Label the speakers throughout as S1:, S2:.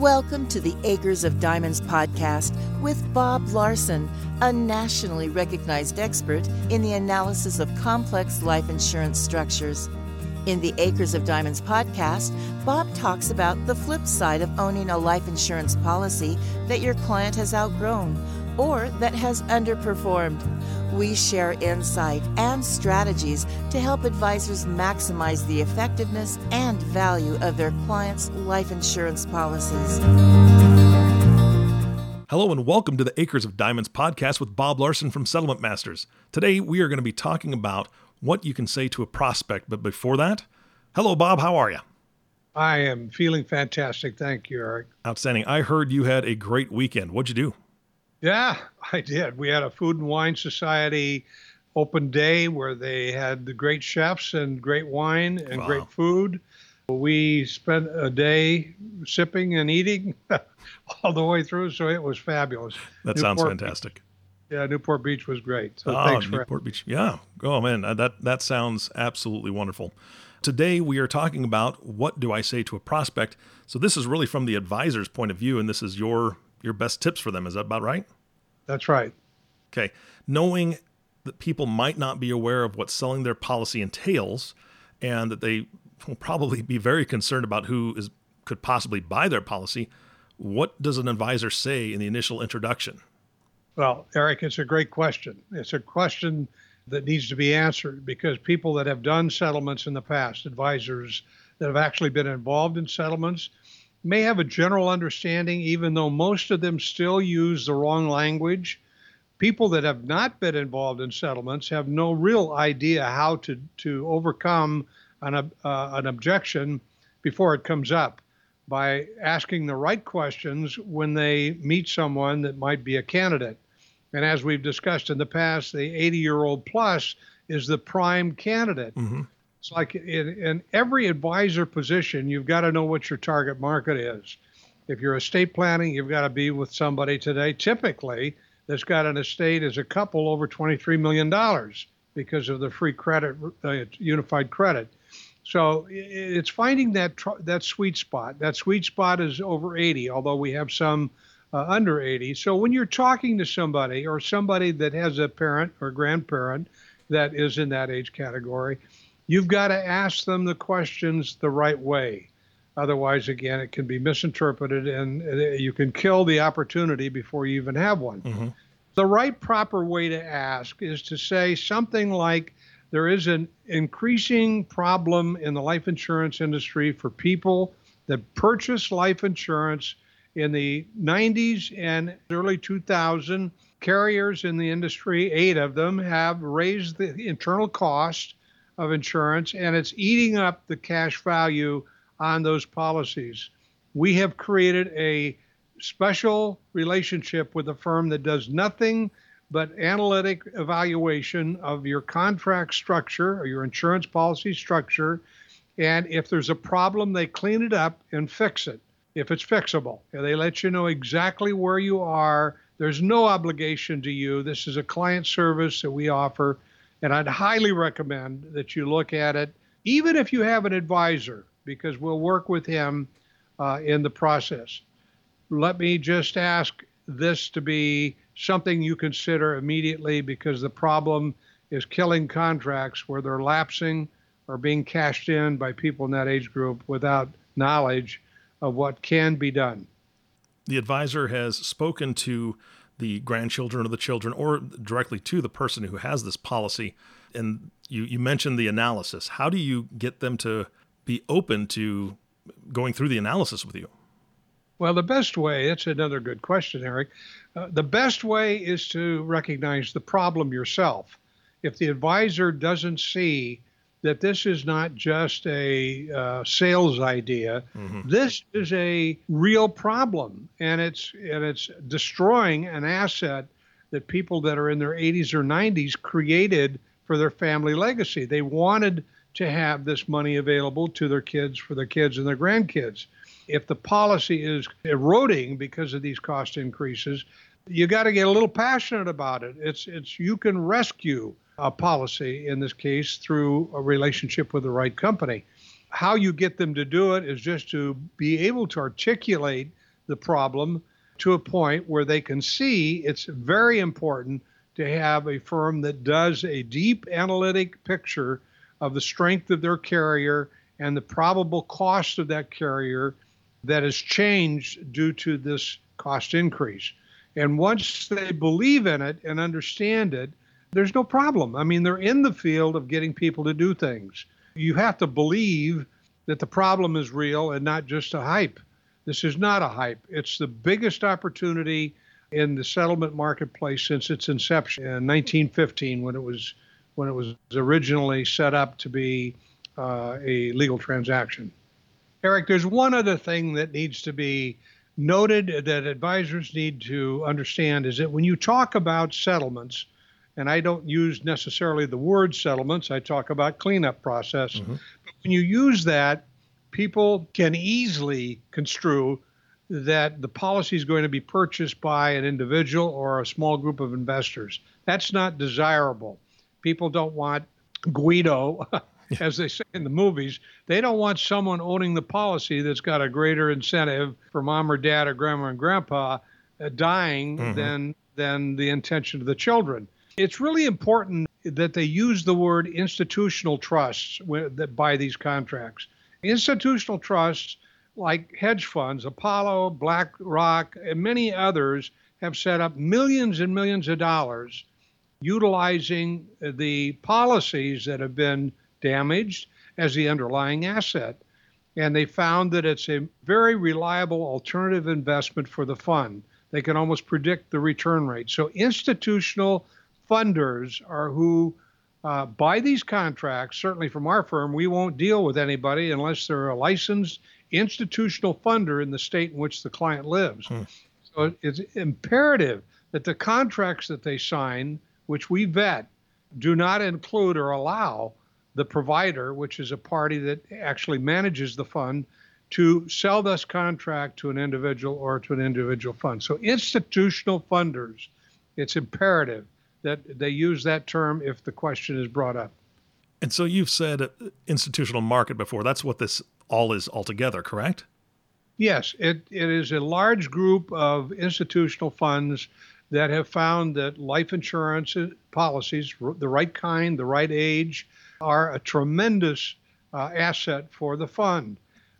S1: Welcome to the Acres of Diamonds podcast with Bob Larson, a nationally recognized expert in the analysis of complex life insurance structures. In the Acres of Diamonds podcast, Bob talks about the flip side of owning a life insurance policy that your client has outgrown or that has underperformed. We share insight and strategies to help advisors maximize the effectiveness and value of their clients' life insurance policies.
S2: Hello and welcome to the Acres of Diamonds podcast with Bob Larson from Settlement Masters. Today we are going to be talking about what you can say to a prospect, but before that, hello Bob, how are you?
S3: I am feeling fantastic. Thank you, Eric.
S2: Outstanding. I heard you had a great weekend. What'd you do?
S3: Yeah, I did. We had a Food and Wine Society open day where they had the great chefs and great wine and wow. great food. We spent a day sipping and eating all the way through, so it was fabulous.
S2: That Newport sounds fantastic.
S3: Beach. Yeah, Newport Beach was great. So
S2: oh,
S3: thanks
S2: Newport for Beach. Yeah. Oh man, uh, that that sounds absolutely wonderful. Today we are talking about what do I say to a prospect. So this is really from the advisor's point of view, and this is your your best tips for them. Is that about right?
S3: That's right.
S2: Okay. Knowing that people might not be aware of what selling their policy entails and that they will probably be very concerned about who is could possibly buy their policy, what does an advisor say in the initial introduction?
S3: Well, Eric, it's a great question. It's a question that needs to be answered because people that have done settlements in the past, advisors that have actually been involved in settlements, may have a general understanding, even though most of them still use the wrong language. People that have not been involved in settlements have no real idea how to, to overcome an, uh, an objection before it comes up by asking the right questions when they meet someone that might be a candidate. And as we've discussed in the past, the 80 year old plus is the prime candidate. Mm-hmm. It's like in, in every advisor position, you've got to know what your target market is. If you're estate planning, you've got to be with somebody today, typically, that's got an estate as a couple over $23 million because of the free credit, uh, unified credit. So it's finding that that sweet spot. That sweet spot is over 80, although we have some uh, under 80. So when you're talking to somebody or somebody that has a parent or grandparent that is in that age category, You've got to ask them the questions the right way. Otherwise, again, it can be misinterpreted and you can kill the opportunity before you even have one. Mm-hmm. The right, proper way to ask is to say something like, there is an increasing problem in the life insurance industry for people that purchase life insurance in the 90s and early 2000 carriers in the industry eight of them have raised the internal cost of insurance and it's eating up the cash value on those policies. We have created a special relationship with a firm that does nothing but analytic evaluation of your contract structure or your insurance policy structure. And if there's a problem, they clean it up and fix it if it's fixable. And they let you know exactly where you are. There's no obligation to you. This is a client service that we offer. And I'd highly recommend that you look at it, even if you have an advisor, because we'll work with him uh, in the process. Let me just ask this to be something you consider immediately because the problem is killing contracts where they're lapsing or being cashed in by people in that age group without knowledge of what can be done.
S2: The advisor has spoken to the grandchildren or the children or directly to the person who has this policy. And you, you mentioned the analysis. How do you get them to be open to going through the analysis with you?
S3: Well, the best way, that's another good question, Eric. Uh, the best way is to recognize the problem yourself. If the advisor doesn't see that this is not just a uh, sales idea. Mm-hmm. This is a real problem, and it's and it's destroying an asset that people that are in their 80s or 90s created for their family legacy. They wanted to have this money available to their kids for their kids and their grandkids. If the policy is eroding because of these cost increases, you got to get a little passionate about it. It's it's you can rescue a policy in this case through a relationship with the right company. How you get them to do it is just to be able to articulate the problem to a point where they can see it's very important to have a firm that does a deep analytic picture of the strength of their carrier and the probable cost of that carrier that has changed due to this cost increase. And once they believe in it and understand it, there's no problem. I mean, they're in the field of getting people to do things. You have to believe that the problem is real and not just a hype. This is not a hype. It's the biggest opportunity in the settlement marketplace since its inception in 1915 when it was when it was originally set up to be uh, a legal transaction. Eric, there's one other thing that needs to be noted that advisors need to understand is that when you talk about settlements, and I don't use necessarily the word settlements, I talk about cleanup process. Mm-hmm. But when you use that, people can easily construe that the policy is going to be purchased by an individual or a small group of investors. That's not desirable. People don't want Guido, as they say in the movies. They don't want someone owning the policy that's got a greater incentive for mom or dad or grandma and grandpa uh, dying mm-hmm. than than the intention of the children. It's really important that they use the word institutional trusts that buy these contracts. Institutional trusts like hedge funds, Apollo, BlackRock, and many others have set up millions and millions of dollars utilizing the policies that have been damaged as the underlying asset. And they found that it's a very reliable alternative investment for the fund. They can almost predict the return rate. So, institutional funders are who uh, buy these contracts. Certainly, from our firm, we won't deal with anybody unless they're a licensed institutional funder in the state in which the client lives. Hmm. So it's imperative that the contracts that they sign, which we vet, do not include or allow the provider, which is a party that actually manages the fund, to sell this contract to an individual or to an individual fund. So institutional funders, it's imperative that they use that term if the question is brought up.
S2: And so you've said institutional market before. That's what this all is altogether, correct?
S3: Yes, it, it is a large group of institutional funds that have found that life insurance policies, the right kind, the right age, are a tremendous uh, asset for the fund.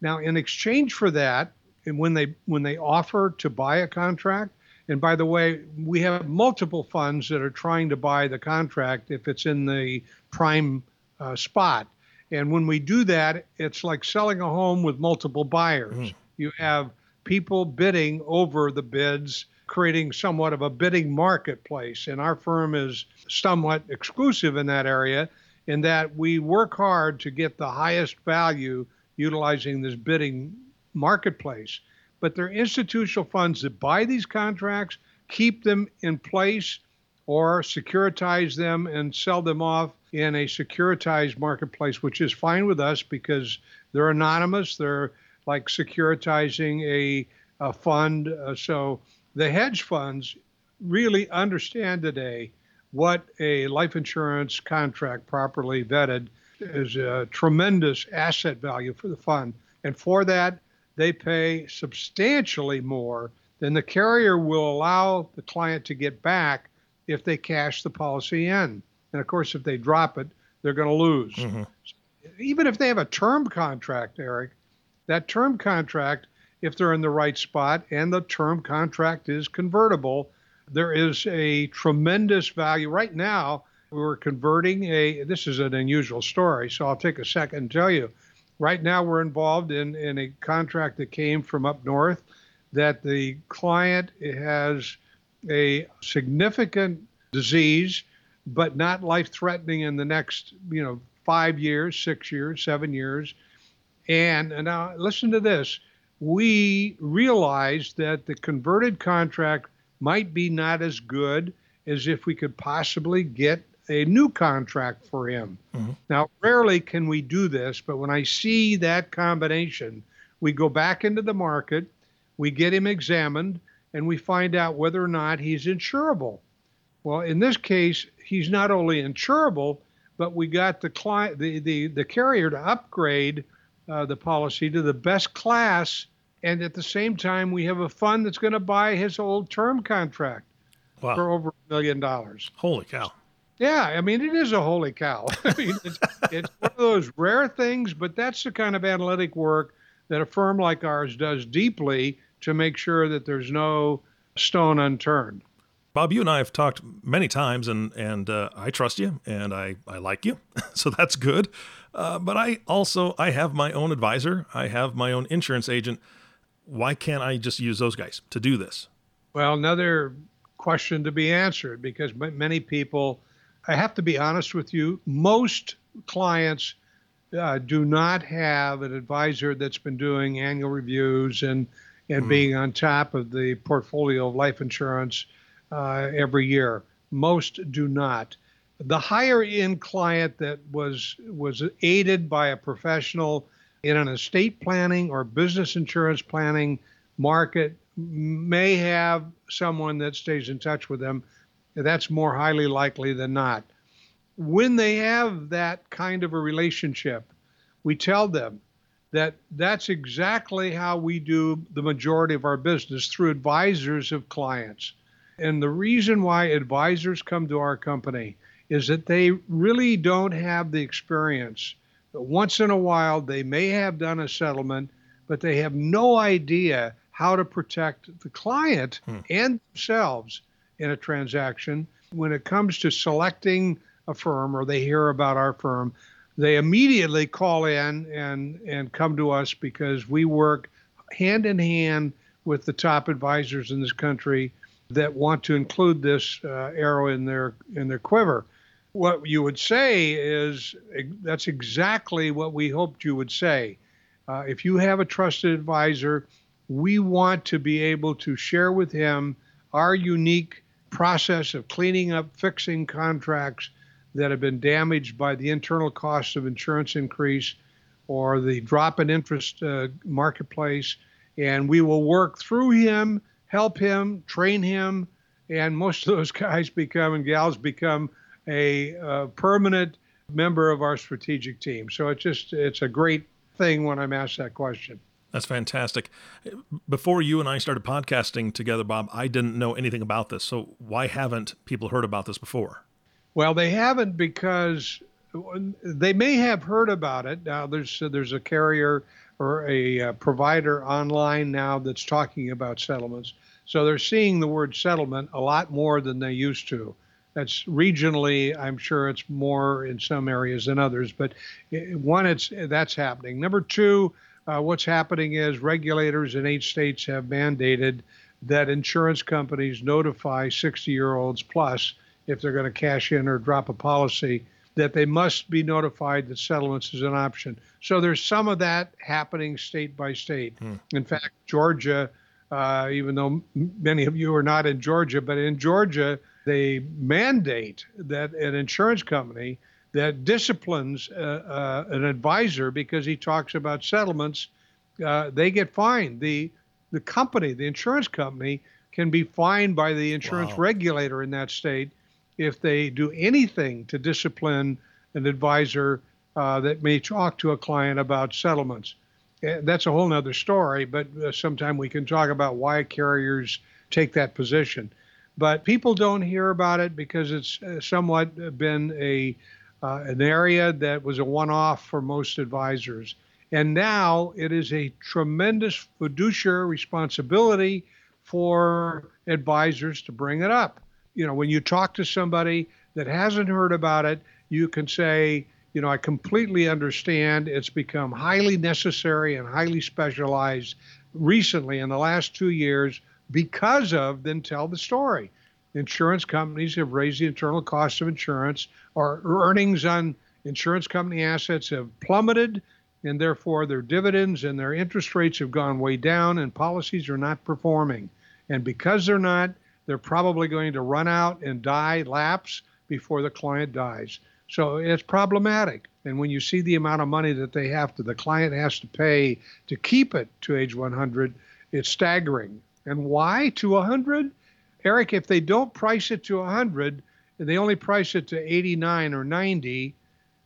S3: Now, in exchange for that, and when they when they offer to buy a contract, and by the way, we have multiple funds that are trying to buy the contract if it's in the prime uh, spot. And when we do that, it's like selling a home with multiple buyers. Mm. You have people bidding over the bids, creating somewhat of a bidding marketplace. And our firm is somewhat exclusive in that area, in that we work hard to get the highest value utilizing this bidding marketplace. But they're institutional funds that buy these contracts, keep them in place, or securitize them and sell them off in a securitized marketplace, which is fine with us because they're anonymous. They're like securitizing a, a fund. Uh, so the hedge funds really understand today what a life insurance contract properly vetted is a tremendous asset value for the fund. And for that, they pay substantially more than the carrier will allow the client to get back if they cash the policy in. And of course, if they drop it, they're going to lose. Mm-hmm. Even if they have a term contract, Eric, that term contract, if they're in the right spot and the term contract is convertible, there is a tremendous value. Right now, we're converting a, this is an unusual story, so I'll take a second and tell you. Right now, we're involved in, in a contract that came from up north that the client has a significant disease but not life threatening in the next, you know, five years, six years, seven years. And, and now listen to this. We realized that the converted contract might be not as good as if we could possibly get a new contract for him. Mm-hmm. Now, rarely can we do this, but when I see that combination, we go back into the market, we get him examined, and we find out whether or not he's insurable. Well, in this case, he's not only insurable, but we got the client, the the, the carrier to upgrade uh, the policy to the best class And at the same time, we have a fund that's going to buy his old term contract wow. for over a million dollars.
S2: Holy cow.
S3: Yeah, I mean, it is a holy cow. I mean, it's, it's one of those rare things, but that's the kind of analytic work that a firm like ours does deeply to make sure that there's no stone unturned.
S2: Bob, you and I have talked many times, and and uh, I trust you, and I I like you, so that's good. Uh, but I also I have my own advisor, I have my own insurance agent. Why can't I just use those guys to do this?
S3: Well, another question to be answered because many people. I have to be honest with you. Most clients uh, do not have an advisor that's been doing annual reviews and and mm. being on top of the portfolio of life insurance uh, every year. Most do not. The higher end client that was was aided by a professional in an estate planning or business insurance planning market may have someone that stays in touch with them. That's more highly likely than not. When they have that kind of a relationship, we tell them that that's exactly how we do the majority of our business through advisors of clients. And the reason why advisors come to our company is that they really don't have the experience. Once in a while, they may have done a settlement, but they have no idea how to protect the client hmm. and themselves in a transaction. When it comes to selecting a firm or they hear about our firm, they immediately call in and, and come to us because we work hand in hand with the top advisors in this country that want to include this uh, arrow in their in their quiver. What you would say is that's exactly what we hoped you would say. Uh, if you have a trusted advisor, we want to be able to share with him our unique process of cleaning up, fixing contracts that have been damaged by the internal cost of insurance increase or the drop in interest uh, marketplace. And we will work through him help him, train him, and most of those guys become and gals become a uh, permanent member of our strategic team. So it's just it's a great thing when I'm asked that question.
S2: That's fantastic. Before you and I started podcasting together, Bob, I didn't know anything about this. So why haven't people heard about this before?
S3: Well, they haven't because they may have heard about it. Now, there's there's a carrier or a uh, provider online now that's talking about settlements. So they're seeing the word settlement a lot more than they used to. That's regionally, I'm sure it's more in some areas than others, but one, it's that's happening. Number two, uh, what's happening is regulators in eight states have mandated that insurance companies notify 60 year olds plus if they're going to cash in or drop a policy that they must be notified that settlements is an option. So there's some of that happening state by state. Hmm. In fact, Georgia uh, even though many of you are not in Georgia, but in Georgia, they mandate that an insurance company that disciplines uh, uh, an advisor because he talks about settlements, uh, they get fined. The the company, the insurance company, can be fined by the insurance wow. regulator in that state if they do anything to discipline an advisor uh, that may talk to a client about settlements. Eh, that's a whole other story, but uh, sometime we can talk about why carriers take that position. But people don't hear about it because it's uh, somewhat been a Uh, an area that was a one-off for most advisors, and now it is a tremendous fiduciary responsibility for advisors to bring it up. You know, when you talk to somebody that hasn't heard about it, you can say, you know, I completely understand it's become highly necessary and highly specialized recently in the last two years because of then tell the story. Insurance companies have raised the internal cost of insurance, or earnings on insurance company assets have plummeted, and therefore their dividends and their interest rates have gone way down, and policies are not performing. And because they're not, they're probably going to run out and die, lapse before the client dies. So it's problematic. And when you see the amount of money that they have to, the client has to pay to keep it to age 100, it's staggering. And why to 100? Eric, if they don't price it to 100 and they only price it to 89 or 90,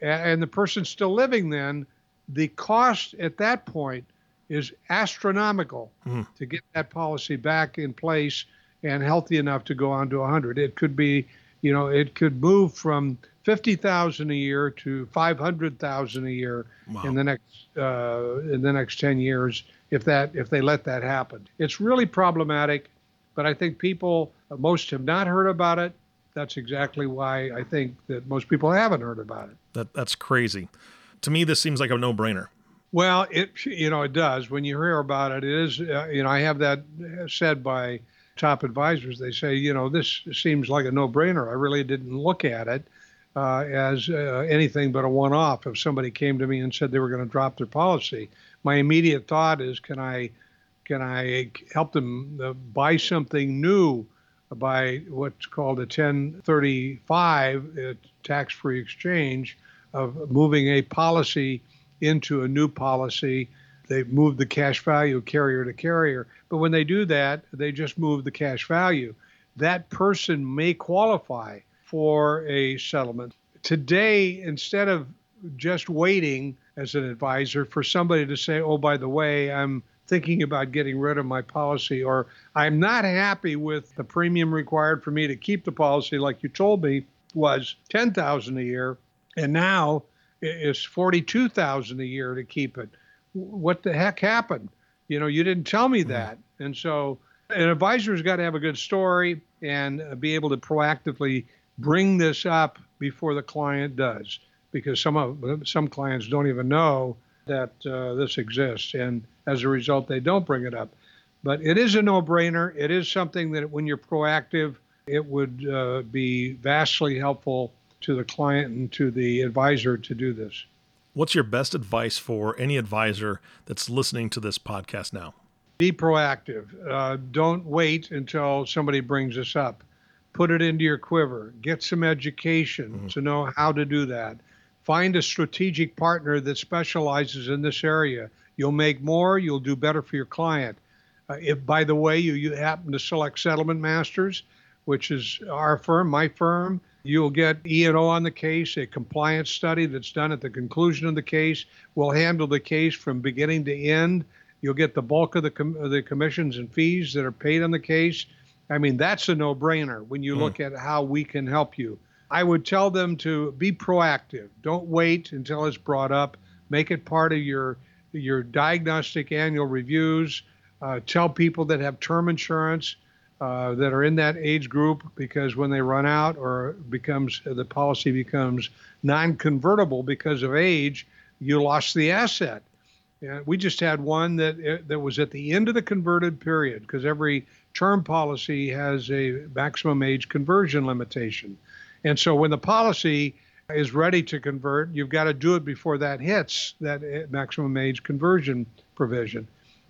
S3: and the person's still living then, the cost at that point is astronomical mm. to get that policy back in place and healthy enough to go on to 100. It could be, you know, it could move from 50,000 a year to 500,000 a year wow. in the next uh, in the next 10 years if that if they let that happen. It's really problematic, but I think people most have not heard about it. That's exactly why I think that most people haven't heard about it.
S2: That that's crazy. To me, this seems like a no-brainer.
S3: Well, it you know it does. When you hear about it, it is uh, you know I have that said by top advisors. They say you know this seems like a no-brainer. I really didn't look at it uh, as uh, anything but a one-off. If somebody came to me and said they were going to drop their policy, my immediate thought is, can I can I help them uh, buy something new by what's called a 1035 uh, tax-free exchange of moving a policy into a new policy. They move the cash value carrier to carrier. But when they do that, they just move the cash value. That person may qualify for a settlement. Today, instead of just waiting as an advisor for somebody to say, oh, by the way, I'm thinking about getting rid of my policy, or I'm not happy with the premium required for me to keep the policy, like you told me, was 10000 a year, and now it's 42000 a year to keep it. What the heck happened? You know, you didn't tell me mm-hmm. that. And so an advisor's got to have a good story and be able to proactively bring this up before the client does, because some of some clients don't even know that uh, this exists, and as a result, they don't bring it up. But it is a no-brainer. It is something that when you're proactive, it would uh, be vastly helpful to the client and to the advisor to do this.
S2: What's your best advice for any advisor that's listening to this podcast now?
S3: Be proactive. Uh, don't wait until somebody brings this up put it into your quiver, get some education mm-hmm. to know how to do that. Find a strategic partner that specializes in this area. You'll make more, you'll do better for your client. Uh, if, by the way, you, you happen to select Settlement Masters, which is our firm, my firm, you'll get E&O on the case, a compliance study that's done at the conclusion of the case. We'll handle the case from beginning to end. You'll get the bulk of the, com- the commissions and fees that are paid on the case. I mean, that's a no brainer when you mm. look at how we can help you. I would tell them to be proactive. Don't wait until it's brought up. Make it part of your your diagnostic annual reviews. Uh, tell people that have term insurance uh, that are in that age group because when they run out or becomes the policy becomes non-convertible because of age, you lost the asset. We just had one that uh, that was at the end of the converted period because every term policy has a maximum age conversion limitation. And so when the policy is ready to convert, you've got to do it before that hits that uh, maximum age conversion provision.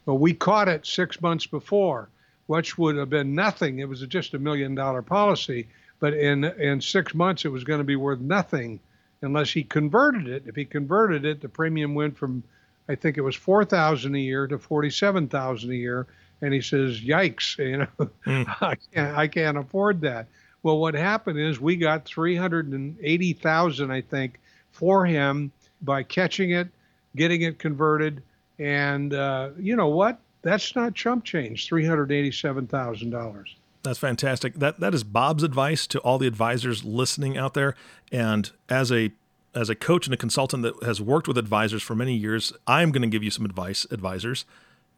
S3: But we caught it six months before, which would have been nothing. It was just a million dollar policy, but in in six months it was going to be worth nothing unless he converted it. If he converted it, the premium went from I think it was four thousand a year to forty-seven thousand a year. And he says, "Yikes! You know, mm. I can't, I can't afford that." Well, what happened is we got three hundred and eighty thousand, I think, for him by catching it, getting it converted, and uh, you know what? That's not chump change. Three hundred eighty-seven thousand dollars.
S2: That's fantastic. That that is Bob's advice to all the advisors listening out there. And as a as a coach and a consultant that has worked with advisors for many years, I'm going to give you some advice, advisors.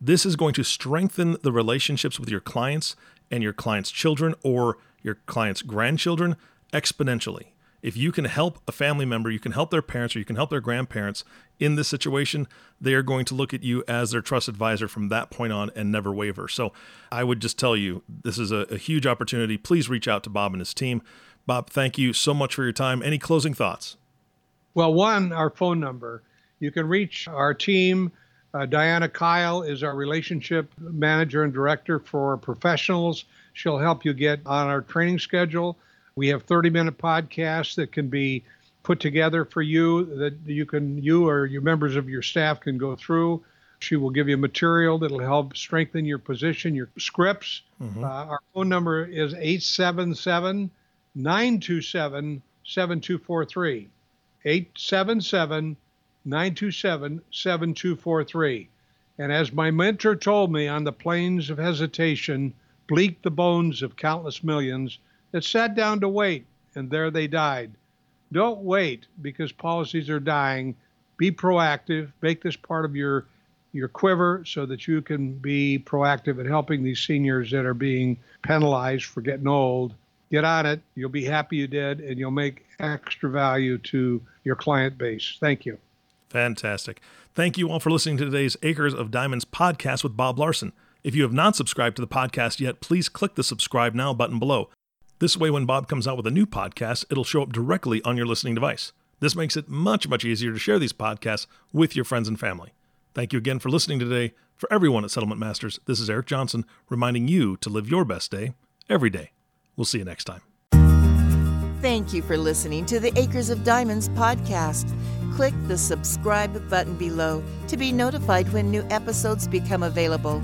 S2: This is going to strengthen the relationships with your clients and your clients' children or your clients' grandchildren exponentially. If you can help a family member, you can help their parents or you can help their grandparents in this situation, they are going to look at you as their trust advisor from that point on and never waver. So I would just tell you this is a, a huge opportunity. Please reach out to Bob and his team. Bob, thank you so much for your time. Any closing thoughts?
S3: Well, one, our phone number. You can reach our team. Uh, Diana Kyle is our relationship manager and director for professionals. She'll help you get on our training schedule. We have 30 minute podcasts that can be put together for you that you can you or your members of your staff can go through. She will give you material that'll help strengthen your position, your scripts. Mm-hmm. Uh, our phone number is 877 927 7243. 877 927 7243. And as my mentor told me on the plains of hesitation, bleak the bones of countless millions that sat down to wait, and there they died. Don't wait because policies are dying. Be proactive. Make this part of your your quiver so that you can be proactive in helping these seniors that are being penalized for getting old. Get on it. You'll be happy you did, and you'll make extra value to your client base. Thank you.
S2: Fantastic. Thank you all for listening to today's Acres of Diamonds podcast with Bob Larson. If you have not subscribed to the podcast yet, please click the subscribe now button below. This way, when Bob comes out with a new podcast, it'll show up directly on your listening device. This makes it much, much easier to share these podcasts with your friends and family. Thank you again for listening today. For everyone at Settlement Masters, this is Eric Johnson reminding you to live your best day every day. We'll see you next time.
S1: Thank you for listening to the Acres of Diamonds podcast. Click the subscribe button below to be notified when new episodes become available.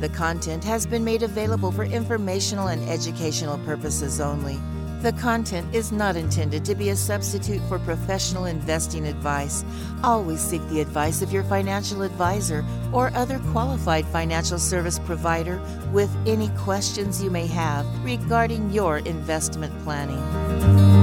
S1: The content has been made available for informational and educational purposes only. The content is not intended to be a substitute for professional investing advice. Always seek the advice of your financial advisor or other qualified financial service provider with any questions you may have regarding your investment planning.